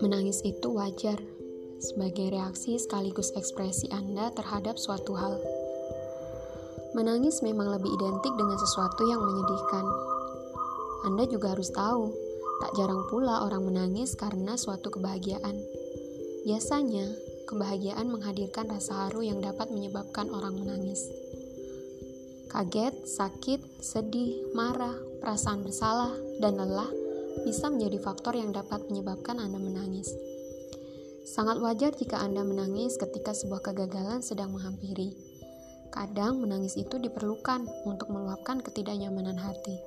Menangis itu wajar sebagai reaksi sekaligus ekspresi Anda terhadap suatu hal. Menangis memang lebih identik dengan sesuatu yang menyedihkan. Anda juga harus tahu, tak jarang pula orang menangis karena suatu kebahagiaan. Biasanya, kebahagiaan menghadirkan rasa haru yang dapat menyebabkan orang menangis. Kaget, sakit, sedih, marah, perasaan bersalah, dan lelah bisa menjadi faktor yang dapat menyebabkan Anda menangis. Sangat wajar jika Anda menangis ketika sebuah kegagalan sedang menghampiri. Kadang menangis itu diperlukan untuk meluapkan ketidaknyamanan hati.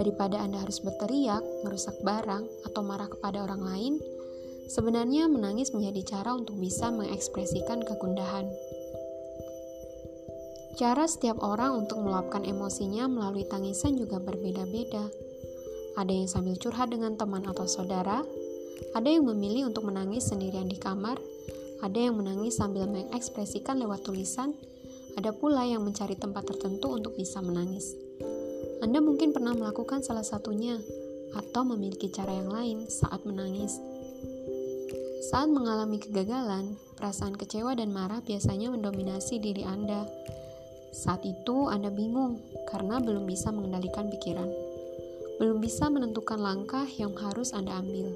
Daripada Anda harus berteriak, merusak barang, atau marah kepada orang lain, sebenarnya menangis menjadi cara untuk bisa mengekspresikan kegundahan. Cara setiap orang untuk meluapkan emosinya melalui tangisan juga berbeda-beda. Ada yang sambil curhat dengan teman atau saudara, ada yang memilih untuk menangis sendirian di kamar, ada yang menangis sambil mengekspresikan lewat tulisan, ada pula yang mencari tempat tertentu untuk bisa menangis. Anda mungkin pernah melakukan salah satunya, atau memiliki cara yang lain saat menangis. Saat mengalami kegagalan, perasaan kecewa dan marah biasanya mendominasi diri Anda. Saat itu, Anda bingung karena belum bisa mengendalikan pikiran belum bisa menentukan langkah yang harus Anda ambil.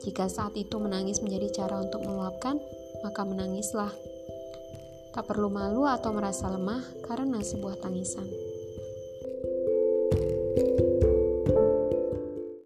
Jika saat itu menangis menjadi cara untuk meluapkan, maka menangislah. Tak perlu malu atau merasa lemah karena sebuah tangisan.